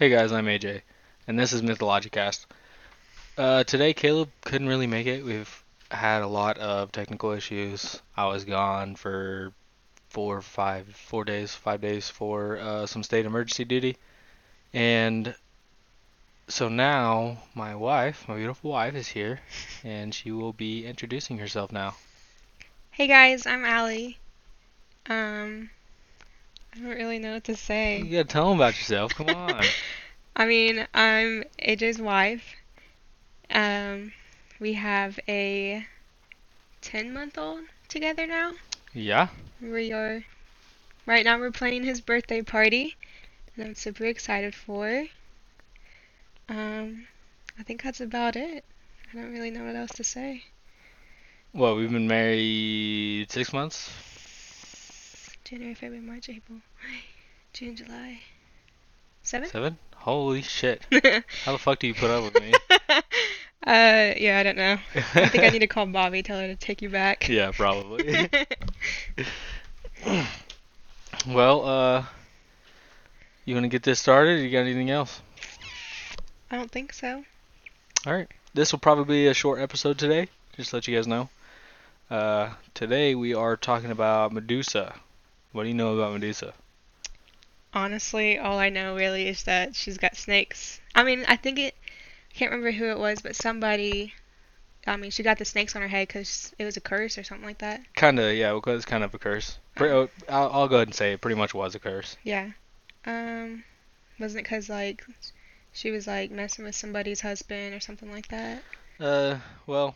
Hey guys, I'm AJ, and this is Mythologicast. Uh, today Caleb couldn't really make it. We've had a lot of technical issues. I was gone for four, five, four days, five days for uh, some state emergency duty, and so now my wife, my beautiful wife, is here, and she will be introducing herself now. Hey guys, I'm Allie. Um, I don't really know what to say. You gotta tell them about yourself. Come on. I mean, I'm AJ's wife. Um, we have a 10 month old together now. Yeah. We are, right now, we're planning his birthday party, and I'm super excited for. Um, I think that's about it. I don't really know what else to say. Well, we've been married six months. January, February, March, April, June, July. Seven? Seven? Holy shit. How the fuck do you put up with me? uh, yeah, I don't know. I think I need to call Bobby, tell her to take you back. yeah, probably. well, uh, you want to get this started? Or you got anything else? I don't think so. All right. This will probably be a short episode today. Just to let you guys know. Uh, today we are talking about Medusa. What do you know about Medusa? Honestly, all I know really is that she's got snakes. I mean, I think it. I can't remember who it was, but somebody. I mean, she got the snakes on her head because it was a curse or something like that. Kinda, yeah, because it's kind of a curse. Pre- oh, I'll, I'll go ahead and say it pretty much was a curse. Yeah. Um, wasn't it because like she was like messing with somebody's husband or something like that? Uh, well,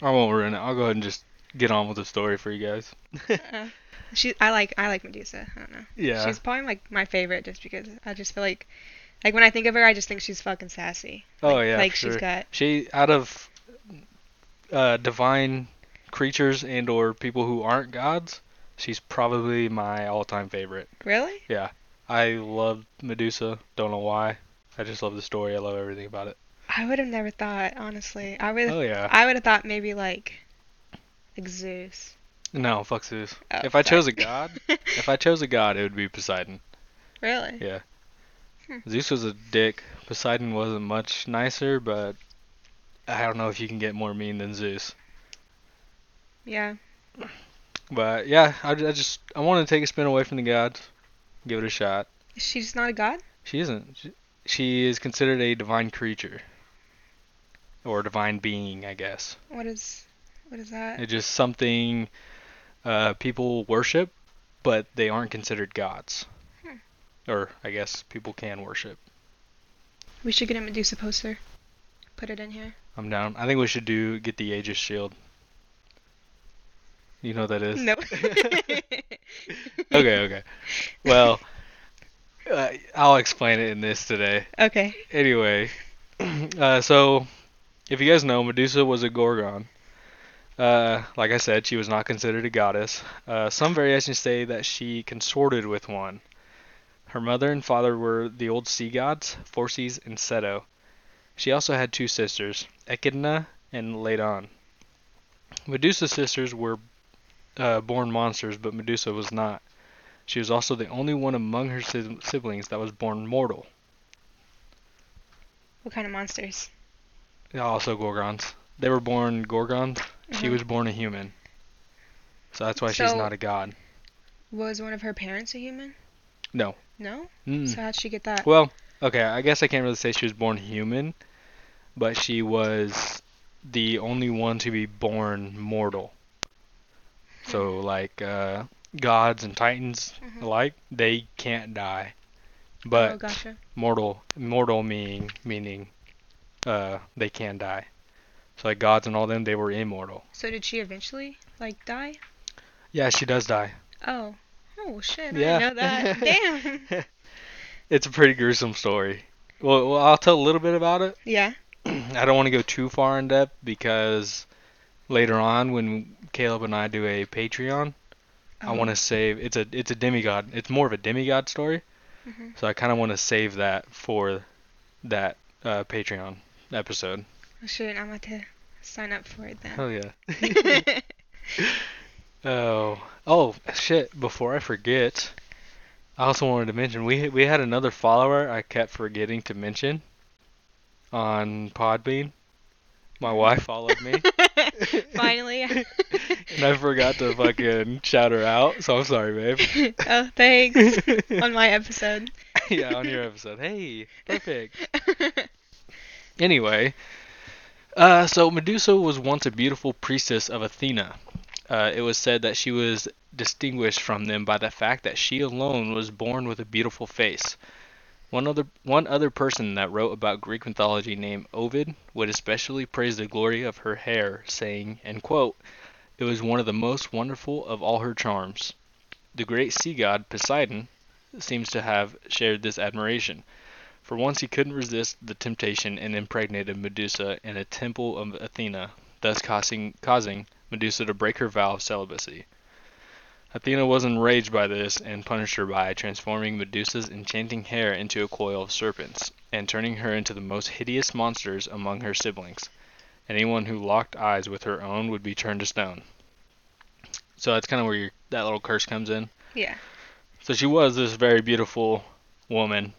I won't ruin it. I'll go ahead and just get on with the story for you guys. uh, she, I like, I like Medusa. I don't know. Yeah. She's probably like my favorite just because I just feel like, like when I think of her, I just think she's fucking sassy. Oh yeah, Like she's got. She out of uh, divine creatures and or people who aren't gods, she's probably my all-time favorite. Really? Yeah, I love Medusa. Don't know why. I just love the story. I love everything about it. I would have never thought, honestly. I would. Oh yeah. I would have thought maybe like, like Zeus. No, fuck Zeus. Oh, if I chose a god, if I chose a god, it would be Poseidon. really? Yeah. Hmm. Zeus was a dick. Poseidon wasn't much nicer, but I don't know if you can get more mean than Zeus. Yeah. But yeah, I, I just I want to take a spin away from the gods, give it a shot. She's not a god. She isn't. She, she is considered a divine creature, or divine being, I guess. What is, what is that? It's just something uh, people worship, but they aren't considered gods. Hmm. Or I guess people can worship. We should get a Medusa poster. Put it in here. I'm down. I think we should do get the Aegis shield. You know what that is? No. okay, okay. Well, uh, I'll explain it in this today. Okay. Anyway, uh, so if you guys know, Medusa was a Gorgon. Uh, like I said, she was not considered a goddess. Uh, some variations say that she consorted with one. Her mother and father were the old sea gods, Phorcys and Ceto. She also had two sisters, Echidna and Ladon. Medusa's sisters were uh, born monsters, but Medusa was not. She was also the only one among her si- siblings that was born mortal. What kind of monsters? Also Gorgons. They were born Gorgons. She Mhm. was born a human. So that's why she's So- not a god. Was one of her parents a human? No. No. Mm. So how'd she get that? Well, okay, I guess I can't really say she was born human, but she was the only one to be born mortal. So, like, uh, gods and titans Mhm. alike, they can't die. oh, But gotcha. mortal, mortal meaning, meaning, uh, they can die. So, like, gods and all them, they were immortal. So did she eventually like die? Yeah, she does die. Oh. Oh shit! Yeah. I didn't know that. Damn. it's a pretty gruesome story. Well, well, I'll tell a little bit about it. Yeah. I don't want to go too far in depth because later on, when Caleb and I do a Patreon, I Oh. want to save. It's a it's a demigod. It's more of a demigod story, Mhm. so I kind of want to save that for that uh, Patreon episode. Oh! I'm about to sign up for it then. Oh yeah. oh oh shit! Before I forget, I also wanted to mention we we had another follower I kept forgetting to mention on Podbean. My wife followed me, Finally. and I forgot to fucking shout her out. So I'm sorry, babe. oh, thanks. On my episode. yeah, on your episode. Hey, perfect. Anyway, uh, so Medusa was once a beautiful priestess of Athena. Uh, it was said that she was distinguished from them by the fact that she alone was born with a beautiful face. One other one other person that wrote about Greek mythology named Ovid would especially praise the glory of her hair, saying, and quote, "It was one of the most wonderful of all her charms." The great sea god Poseidon seems to have shared this admiration. For once he couldn't resist the temptation and impregnated Medusa in a temple of Athena, thus causing, causing Medusa to break her vow of celibacy. Athena was enraged by this and punished her by transforming Medusa's enchanting hair into a coil of serpents and turning her into the most hideous monsters among her siblings. Anyone who locked eyes with her own would be turned to stone. So that's kind of where your, that little curse comes in. Yeah. So she was this very beautiful woman.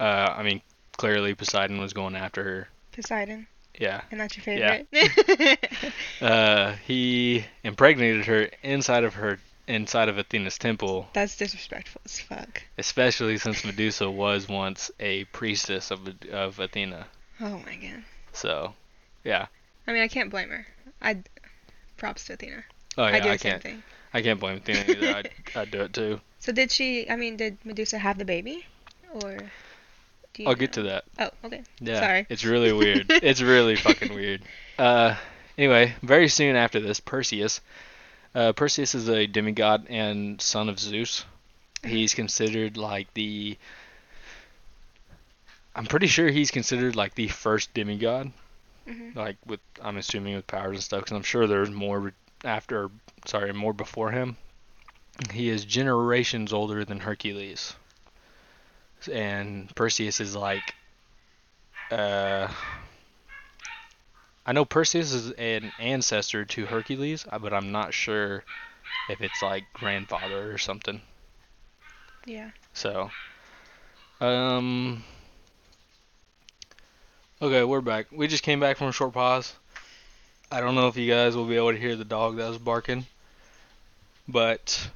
Uh, I mean, clearly Poseidon was going after her. Poseidon. Yeah. And that's your Yeah. favorite? Uh, he impregnated her inside of her inside of Athena's temple, that's disrespectful as fuck. especially since Medusa was once a priestess of of Athena. Oh my god. So, yeah. I mean, I can't blame her. I'd props to Athena. Oh yeah, I do I, the same can't. thing. I can't blame Athena either. I'd, I'd do it too. So did she? I mean, did Medusa have the baby, or? Do I'll get to that. Oh, okay. Yeah. Sorry. It's really weird. it's really fucking weird. Uh, anyway, very soon after this, Perseus. Uh, Perseus is a demigod and son of Zeus. He's considered like the. I'm pretty sure he's considered like the first demigod. Mhm. Like with, I'm assuming with powers and stuff, because I'm sure there's more after. Sorry, more before him. He is generations older than Hercules. And Perseus is like uh, I know Perseus is an ancestor to Hercules, uh, but I'm not sure if it's like grandfather or something. Yeah. So, um, okay, we're back. We just came back from a short pause. I don't know if you guys will be able to hear the dog that was barking, but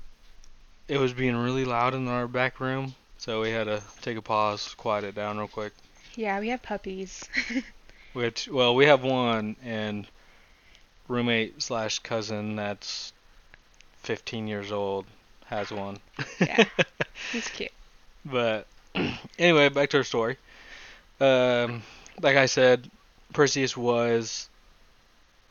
it was being really loud in our back room, so we had to take a pause, quiet it down real quick. Yeah, we have puppies. Which, well, we have one and roommate slash cousin that's 15 years old has one. Yeah. He's cute. but anyway, back to our story. Um, like I said, Perseus was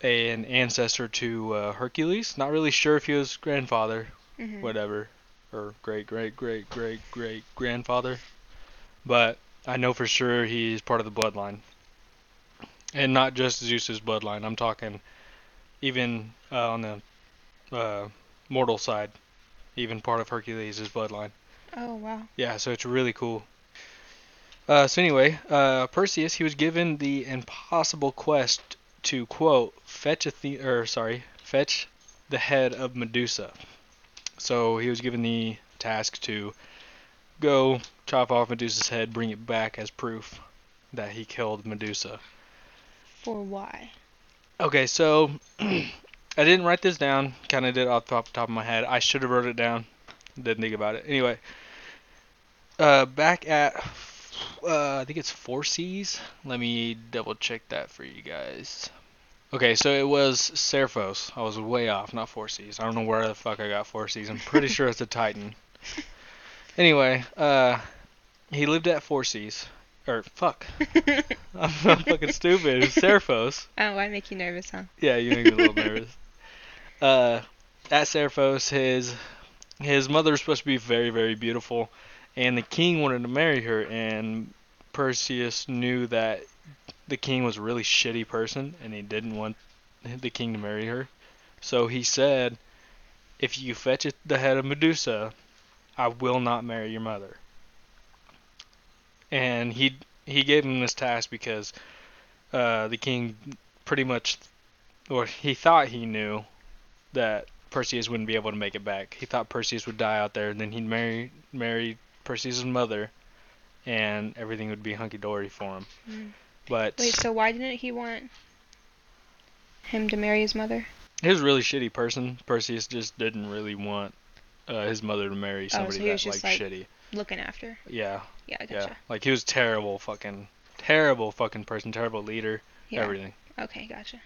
an ancestor to uh, Hercules. Not really sure if he was grandfather, hmm whatever, or great great great great great grandfather, but I know for sure he's part of the bloodline, and not just Zeus's bloodline. I'm talking even uh, on the uh, mortal side, even part of Hercules' bloodline. Oh wow. Yeah, so it's really cool. Uh, so anyway, uh, Perseus he was given the impossible quest to quote fetch Athe- or sorry fetch the head of Medusa. So he was given the task to go chop off Medusa's head, bring it back as proof that he killed Medusa. For why? Okay, so I didn't write this down. Kind of did off the top, of my head. I should have wrote it down. Didn't think about it. Anyway, uh, back at uh, I think it's Phorcys. Let me double check that for you guys. Okay, so it was Seriphos. I was way off, not Phorcys. I don't know where the fuck I got Phorcys. I'm pretty sure it's a Titan. Anyway, uh, he lived at Phorcys. Or fuck, I'm, fucking stupid. It's Seriphos. Oh, I make you nervous, huh? Yeah, you make me a little nervous. Uh, at Seriphos, his his mother was supposed to be very, very beautiful, and the king wanted to marry her, and Perseus knew that the king was a really shitty person, and he didn't want the king to marry her. So he said, "If you fetch the head of Medusa, I will not marry your mother." And he he gave him this task because uh, the king pretty much or he thought he knew that Perseus wouldn't be able to make it back. He thought Perseus would die out there, and then he'd marry marry Perseus' mother, and everything would be hunky dory for him. Mm. But Wait, so why didn't he want him to marry his mother? he was a really shitty person. Perseus just didn't really want uh, his mother to marry Oh, so somebody he that like like- shitty. Looking after. Yeah, Yeah, I yeah. gotcha. Like he was terrible, fucking terrible, fucking person, terrible leader, Yeah. everything. Okay, gotcha.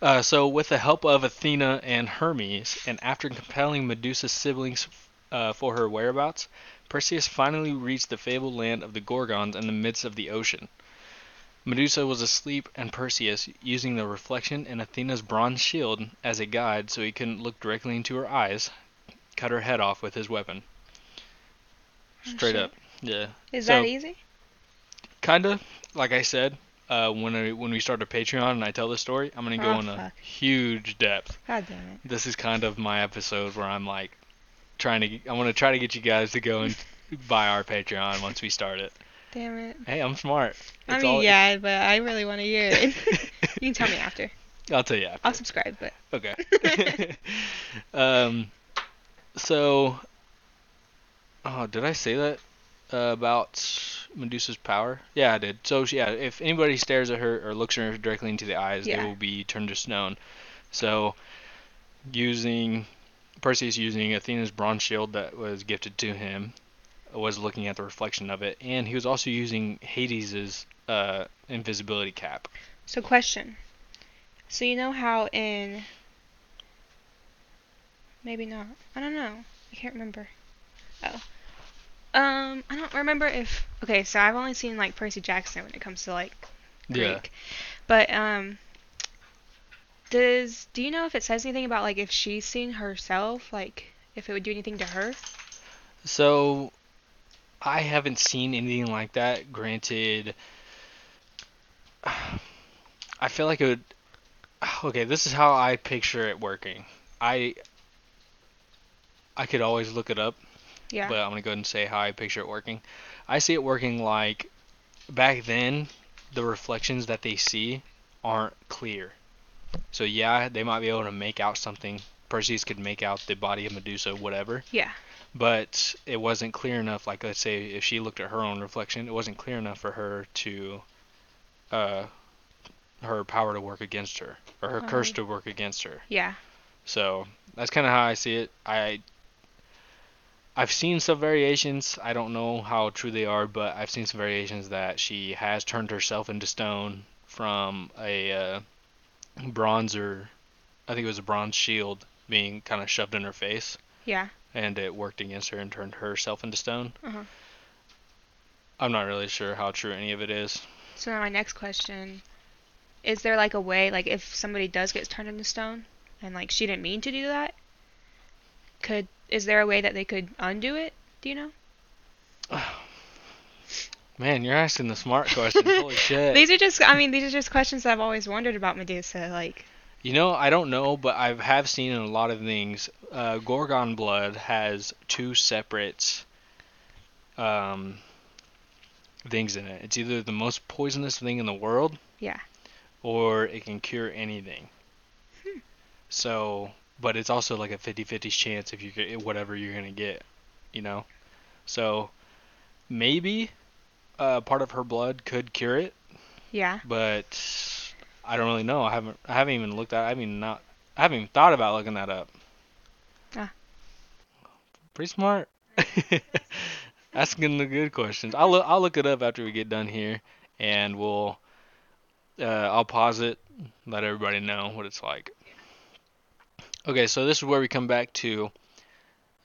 Uh, so, with the help of Athena and Hermes, and after compelling Medusa's siblings uh, for her whereabouts, Perseus finally reached the fabled land of the Gorgons in the midst of the ocean. Medusa was asleep, and Perseus, using the reflection in Athena's bronze shield as a guide so he couldn't look directly into her eyes, cut her head off with his weapon. Oh, Straight shit. up. Yeah. Is So- that easy? Kinda, like I said, uh, when I, when we start a Patreon and I tell this story, I'm gonna go Oh, in a huge depth. God damn it. this is kind of my episode where I'm like trying to I'm gonna try to get you guys to go and buy our Patreon once we start it. Damn it. Hey, I'm smart. I mean, all- yeah, but I really want to hear it. you can tell me after. I'll tell you after. I'll subscribe, but Okay. um, so, oh, did I say that uh, about Medusa's power? Yeah, I did. So, yeah, if anybody stares at her or looks her directly into the eyes, Yeah. they will be turned to stone. So, using Perseus using Athena's bronze shield that was gifted to him was looking at the reflection of it, and he was also using Hades's uh, invisibility cap. So, question. So, you know how in. Maybe not. I don't know. I can't remember. Oh. Um, I don't remember if. Okay, so I've only seen, like, Percy Jackson when it comes to, like, Greek. Yeah. But, um. Does. Do you know if it says anything about, like, if she's seen herself? Like, if it would do anything to her? So, I haven't seen anything like that. Granted, I feel like it would. Okay, this is how I picture it working. I I could always look it up, Yeah. but I'm gonna go ahead and say how I picture it working. I see it working like back then, the reflections that they see aren't clear. So yeah, they might be able to make out something. Perseus could make out the body of Medusa, whatever yeah. But it wasn't clear enough. Like let's say if she looked at her own reflection, it wasn't clear enough for her to, uh, her power to work against her or her curse Um. to work against her. Yeah. So that's kind of how I see it. I I've seen some variations. I don't know how true they are, but I've seen some variations that she has turned herself into stone from a uh, bronzer. I think it was a bronze shield being kind of shoved in her face Yeah. And it worked against her and turned herself into stone. Uh-huh. I'm not really sure how true any of it is. So now my next question is there like a way like if somebody does get turned into stone and like she didn't mean to do that could is there a way that they could undo it do you know Man, you're asking the smart questions. Holy shit. these are just i mean these are just questions that i've always wondered about medusa like You know, I don't know, but I have seen in a lot of things. Uh, Gorgon blood has two separate um, things in it. It's either the most poisonous thing in the world, yeah or it can cure anything. Hmm. So, but it's also like a 50-50 chance if you get whatever you're gonna get, you know. So, maybe uh, part of her blood could cure it, yeah but I don't really know. I haven't I haven't even looked at. I mean, not I haven't even thought about looking that up. Ah. Pretty smart. Asking the good questions. I'll look, I'll look it up after we get done here, and we'll uh, I'll pause it, let everybody know what it's like. Okay, so this is where we come back to.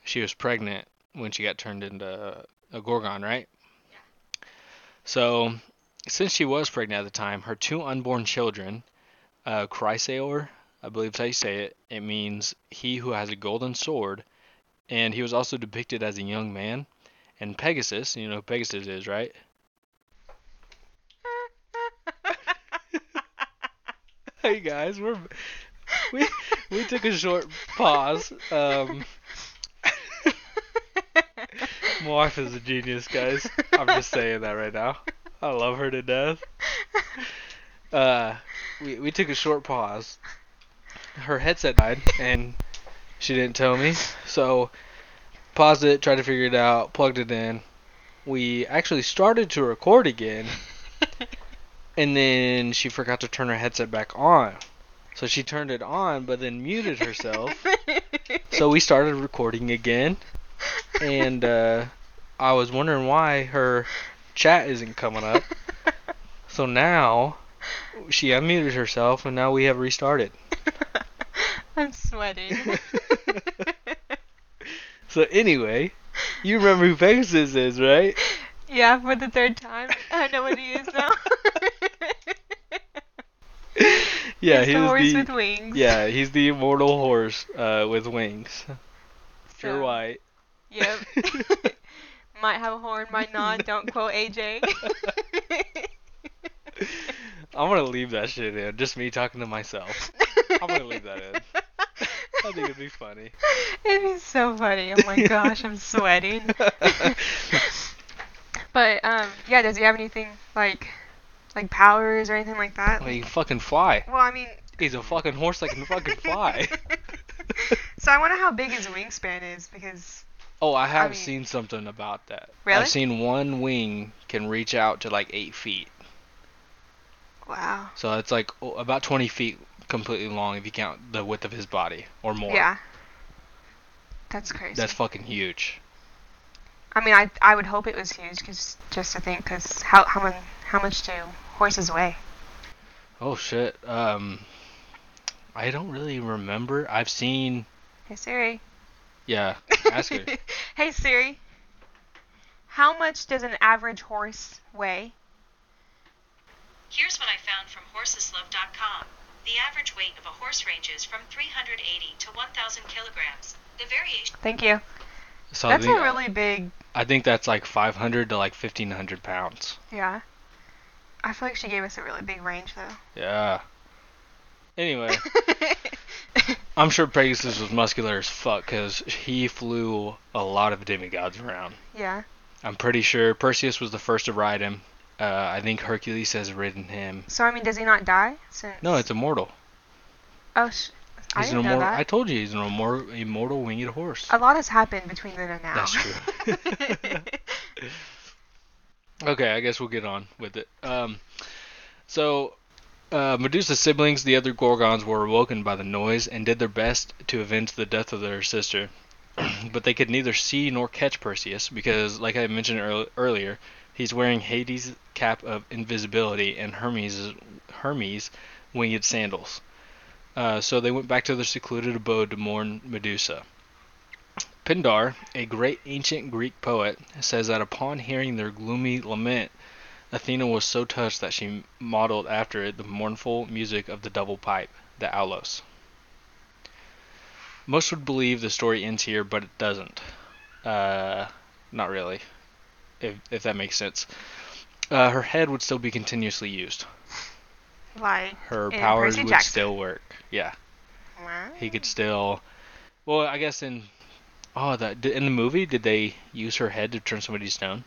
She was pregnant when she got turned into a gorgon, right? Yeah. So since she was pregnant at the time, her two unborn children, uh, Chrysaor, I believe how you say it, it means he who has a golden sword, and he was also depicted as a young man. And Pegasus, you know who Pegasus is, right? Hey guys, we're we we took a short pause. Um, my wife is a genius, guys. I'm just saying that right now. I love her to death. Uh, we we took a short pause. Her headset died, and She didn't tell me. So paused it, tried to figure it out, plugged it in. We actually started to record again, and then she forgot to turn her headset back on. So she turned it on, but then muted herself. so we started recording again, and uh, I was wondering why her chat isn't coming up. So now she unmuted herself, and now we have restarted. I'm sweating. So anyway, you remember who Pegasus is, right? yeah, for the third time. I know what he is now. Yeah, It's he the horse the with wings. yeah he's the immortal horse uh, with wings, pure So, white. Yep. Might have a horn, might not. Don't quote AJ. I'm gonna leave that shit in. Just me talking to myself. I'm gonna leave that in. I think it'd be funny. It'd be so funny. Oh my gosh, I'm sweating. but um, yeah. Does he have anything like, like powers or anything like that? Well, he can fucking fly. Well, I mean. He's a fucking horse that can fucking fly. so I wonder how big his wingspan is because Oh, I have mean- seen something about that. Really? I've seen one wing can reach out to like eight feet. wow. So it's like oh, about 20 feet completely long if you count the width of his body or more. Yeah. That's crazy. That's fucking huge. I mean, I I would hope it was huge, cause just to think, cause how how much how much do horses weigh? Oh shit. Um, I don't really remember. I've seen. Hey Siri. Yeah. Ask her. hey Siri. How much does an average horse weigh? Here's what I found from horseslove.com. The average weight of a horse ranges from 380 to 1,000 kilograms. The variation Thank you. So That's think, a really big. I think that's like 500 to like 1500 pounds. Yeah. I feel like she gave us a really big range though. Yeah. Anyway, I'm sure Pegasus was muscular as fuck because he flew a lot of demigods around. yeah. I'm pretty sure Perseus was the first to ride him. Uh, I think Hercules has ridden him. So I mean, does he not die? Since No, it's immortal. oh, sh- I He's didn't know immortal. that. I told you he's an immortal, immortal winged horse. A lot has happened between then and now. That's true. Okay, I guess we'll get on with it. Um, so, uh, Medusa's siblings, the other Gorgons, were awoken by the noise and did their best to avenge the death of their sister. but they could neither see nor catch Perseus because, like I mentioned earl- earlier, he's wearing Hades' cap of invisibility and Hermes' Hermes' winged sandals. Uh, so they went back to their secluded abode to mourn Medusa. Pindar, a great ancient Greek poet, says that upon hearing their gloomy lament, Athena was so touched that she modeled after it the mournful music of the double pipe, the aulos. Most would believe the story ends here, but it doesn't. Uh, not really, if if that makes sense. Uh, her head would still be continuously used. like Her powers would Jackson. still work. Yeah, wow. he could still. Well, I guess in oh that in the movie did they use her head to turn somebody to stone?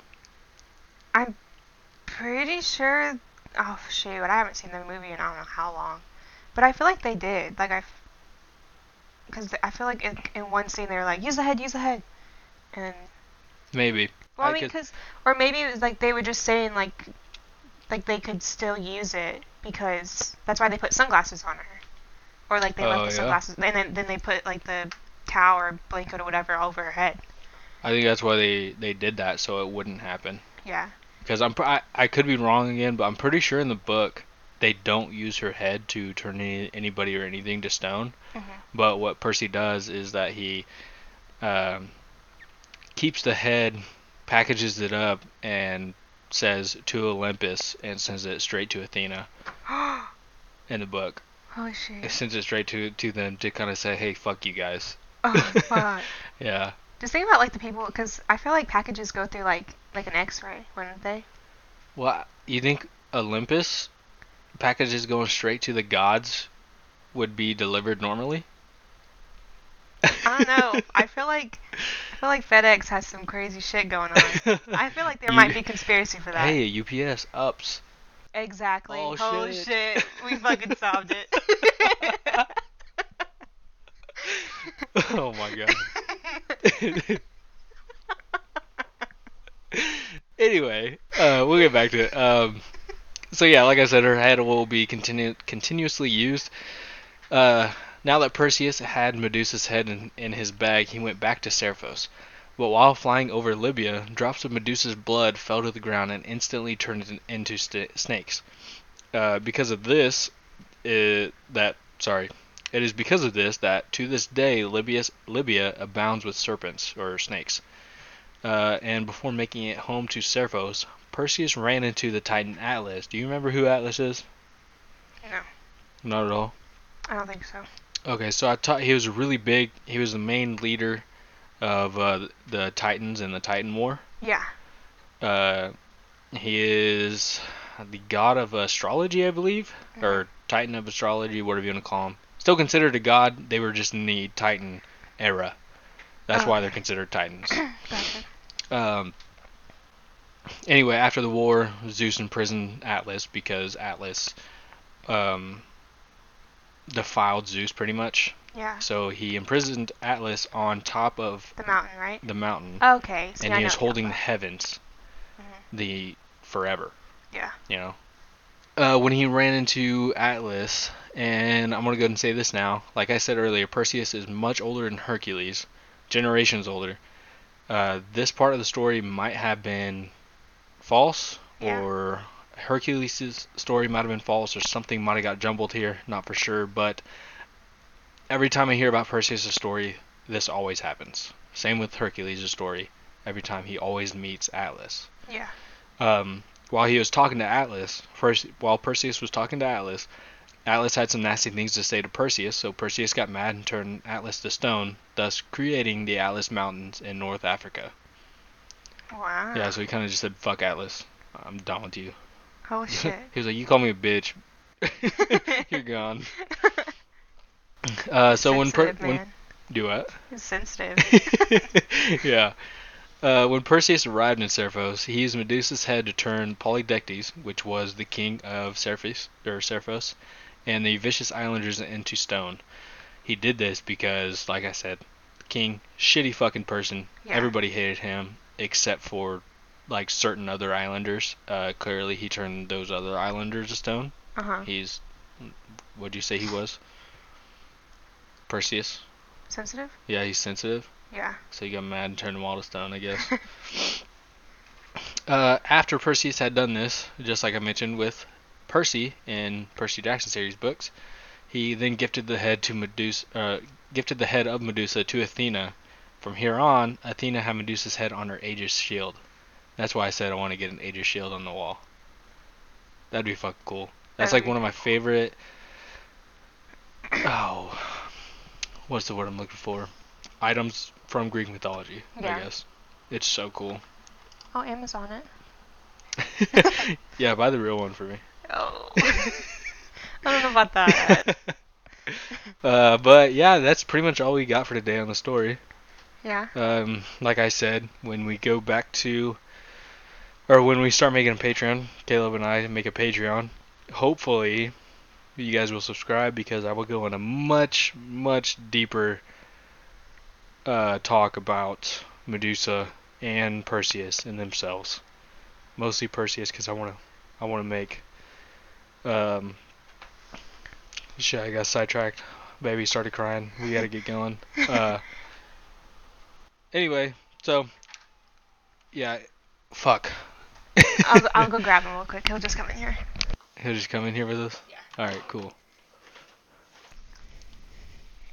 Pretty sure. Oh shoot! But I haven't seen the movie in I don't know how long, but I feel like they did. Like I, because I feel like in, in one scene they were like, "Use the head, use the head," and Maybe. well, I, I mean, because or maybe it was like they were just saying like, like they could still use it because that's why they put sunglasses on her, or like they Oh, left the oh, yeah. sunglasses and then then they put like the towel or blanket or whatever over her head. I think that's why they they did that so it wouldn't happen. Yeah. Because I'm I, I could be wrong again, but I'm pretty sure in the book they don't use her head to turn any, anybody or anything to stone. Mhm. But what Percy does is that he um, keeps the head, packages it up, and says to Olympus and sends it straight to Athena in the book. Holy It shit. sends it straight to to them to kind of say, "Hey, fuck you guys." Oh fuck. Yeah. Just think about like the people, because I feel like packages go through like like an X-ray, wouldn't they? Well, you think Olympus packages going straight to the gods would be delivered normally? I don't know. I feel like I feel like FedEx has some crazy shit going on. I feel like there might be conspiracy for that. Hey, UPS ups. Exactly. Oh, Holy shit. shit. We fucking solved it. oh my god. anyway, uh, we'll get back to it. Um, so yeah, like I said, her head will be continu- continuously used. Uh, now that Perseus had Medusa's head in, in his bag, he went back to Seriphos. But while flying over Libya, drops of Medusa's blood fell to the ground and instantly turned in- into st- snakes. Uh, because of this, it, that sorry, it is because of this that to this day Libya's, Libya abounds with serpents or snakes. Uh, and before making it home to Seriphos, Perseus ran into the Titan Atlas. Do you remember who Atlas is? No. Not at all. I don't think so. Okay, so I taught he was really big. He was the main leader of uh, the Titans in the Titan War. Yeah. Uh, he is the god of astrology, I believe, or Titan of astrology, whatever you want to call him. Still considered a god. They were just in the Titan era. That's Oh. why they're considered Titans. Gotcha. Um, anyway, after the war, Zeus imprisoned Atlas because Atlas um, defiled Zeus pretty much. Yeah. So he imprisoned Atlas on top of The mountain, right? the mountain, Okay. See, and I he was holding the heavens, Mhm. the forever. Yeah. You know. Uh, when he ran into Atlas, and I'm gonna go ahead and say this now. Like I said earlier, Perseus is much older than Hercules, generations older. Uh, this part of the story might have been false, Yeah. or Hercules' story might have been false, or something might have got jumbled here. Not for sure, but every time I hear about Perseus' story, this always happens. Same with Hercules' story. Every time he always meets Atlas. Yeah. Um, while he was talking to Atlas, first while Perseus was talking to Atlas, Atlas had some nasty things to say to Perseus, so Perseus got mad and turned Atlas to stone, thus creating the Atlas Mountains in North Africa. Wow. Yeah, so he kind of just said, "Fuck Atlas, I'm done with you." Oh shit. he was like, "You call me a bitch, you're gone." Uh, so when per- when do what? He's sensitive. yeah. Uh, when Perseus arrived in Seriphos, he used Medusa's head to turn Polydectes, which was the king of Seriphos, or Seriphos, and the vicious islanders into stone. He did this because, like I said, king, shitty fucking person. Yeah. Everybody hated him except for like certain other islanders. Uh, clearly, he turned those other islanders to stone. Uh huh. He's, what'd you say he was? Perseus. Sensitive? Yeah, he's sensitive. Yeah. So he got mad and turned them all to stone, I guess. uh, after Perseus had done this, just like I mentioned with Percy in Percy Jackson series books, he then gifted the head to Medusa, uh, gifted the head of Medusa to Athena. From here on, Athena had Medusa's head on her Aegis shield. That's why I said I want to get an Aegis shield on the wall. That'd be fucking cool. That's like one of my favorite. Oh, what's the word I'm looking for? Items from Greek mythology. Yeah. I guess it's so cool. Oh, Amazon it. yeah, buy the real one for me. Oh. I don't know about that. uh, but yeah, that's pretty much all we got for today on the story. Yeah. Um, like I said, when we go back to, or when we start making a Patreon, Caleb and I make a Patreon. Hopefully, you guys will subscribe because I will go in a much, much deeper uh, talk about Medusa and Perseus and themselves. Mostly Perseus because I want to, I want to make. Um, shit, I got sidetracked. Baby started crying. We got to get going. Uh, anyway, so yeah, fuck. I'll, go- I'll go grab him real quick. He'll just come in here. He'll just come in here with us. Yeah. All right, cool.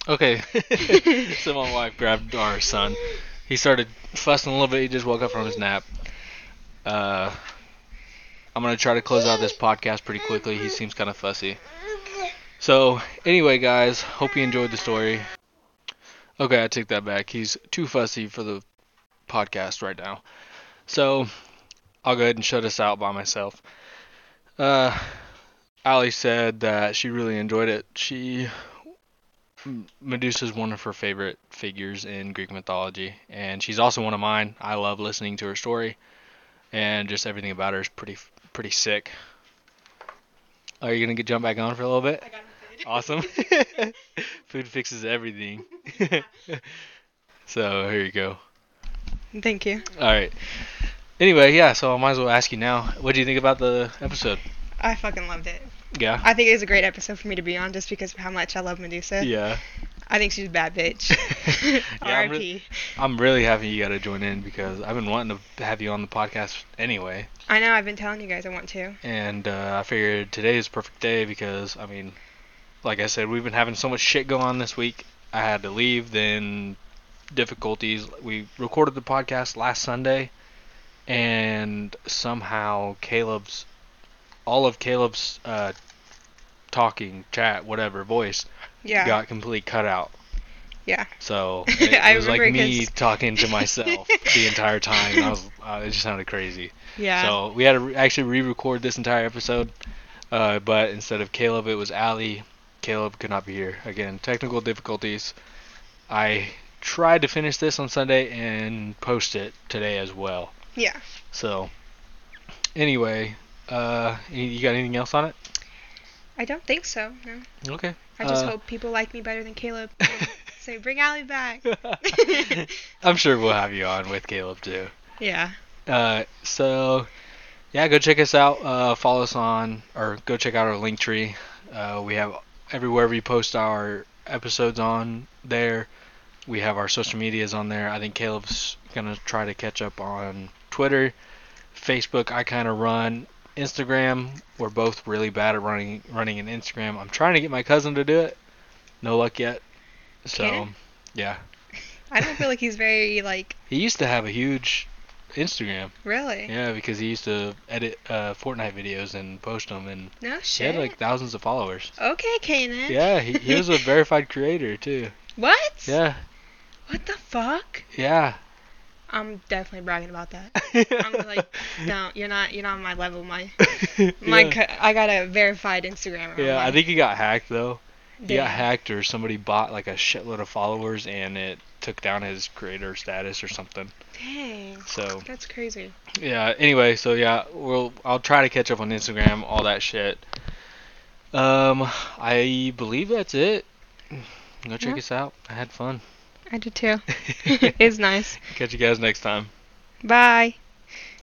Okay. so my wife grabbed our son. He started fussing a little bit. He just woke up from his nap. Uh, I'm gonna try to close out this podcast pretty quickly. He seems kind of fussy. So anyway, guys, hope you enjoyed the story. Okay, I take that back. He's too fussy for the podcast right now. So I'll go ahead and shut us out by myself. Uh, Allie said that she really enjoyed it. She Medusa is one of her favorite figures in Greek mythology, and she's also one of mine. I love listening to her story, and just everything about her is pretty pretty sick. Are you gonna get jump back on for a little bit? I got him awesome. Food fixes everything. so here you go. Thank you. All right. Anyway, yeah. So I might as well ask you now. What do you think about the episode? I fucking loved it. Yeah. I think it was a great episode for me to be on just because of how much I love Medusa. Yeah. I think she's a bad bitch. Yeah, I'm R.I.P. I'm really happy you got to join in because I've been wanting to have you on the podcast anyway. I know. I've been telling you guys I want to. And uh, I figured today is a perfect day because, I mean, like I said, we've been having so much shit go on this week. I had to leave, then difficulties. We recorded the podcast last Sunday, and somehow Caleb's, all of Caleb's uh, talking, chat, whatever, voice Yeah. got completely cut out. Yeah. So it I was like me me 'cause- talking to myself the entire time. I was, uh, it just sounded crazy. Yeah. So we had to re- actually re-record this entire episode, uh, but instead of Caleb, it was Allie. Caleb could not be here again. Technical difficulties. I tried to finish this on Sunday and post it today as well. Yeah. So anyway, uh, you got anything else on it? I don't think so. No. Okay. I just Uh, hope people like me better than Caleb. Say, bring Allie back. I'm sure we'll have you on with Caleb too. yeah. Uh, so yeah, go check us out. Uh, follow us on, or go check out our Linktree. Uh, we have everywhere we post our episodes on there. We have our social medias on there. I think Caleb's gonna try to catch up on Twitter, Facebook. I kind of run Instagram. We're both really bad at running running an Instagram. I'm trying to get my cousin to do it. No luck yet. So Cannon? yeah, I don't feel like he's very like he used to have a huge Instagram. really. Yeah, because he used to edit uh, Fortnite videos and post them, and No he had like thousands of followers. okay, Kanan. Yeah, he, he was a verified creator too. What? Yeah, What the fuck? yeah. I'm definitely bragging about that. I'm like, no, you're not. You're not on my level. My my. yeah. co- I got a verified Instagram. Yeah, I think he got hacked though. He got hacked, or somebody bought like a shitload of followers, and it took down his creator status or something. Dang. So That's crazy. yeah. Anyway, so yeah, we'll I'll try to catch up on Instagram, all that shit. Um, I believe that's it. Go check Yeah. us out. I had fun. I did too. it's nice. Catch you guys next time. Bye.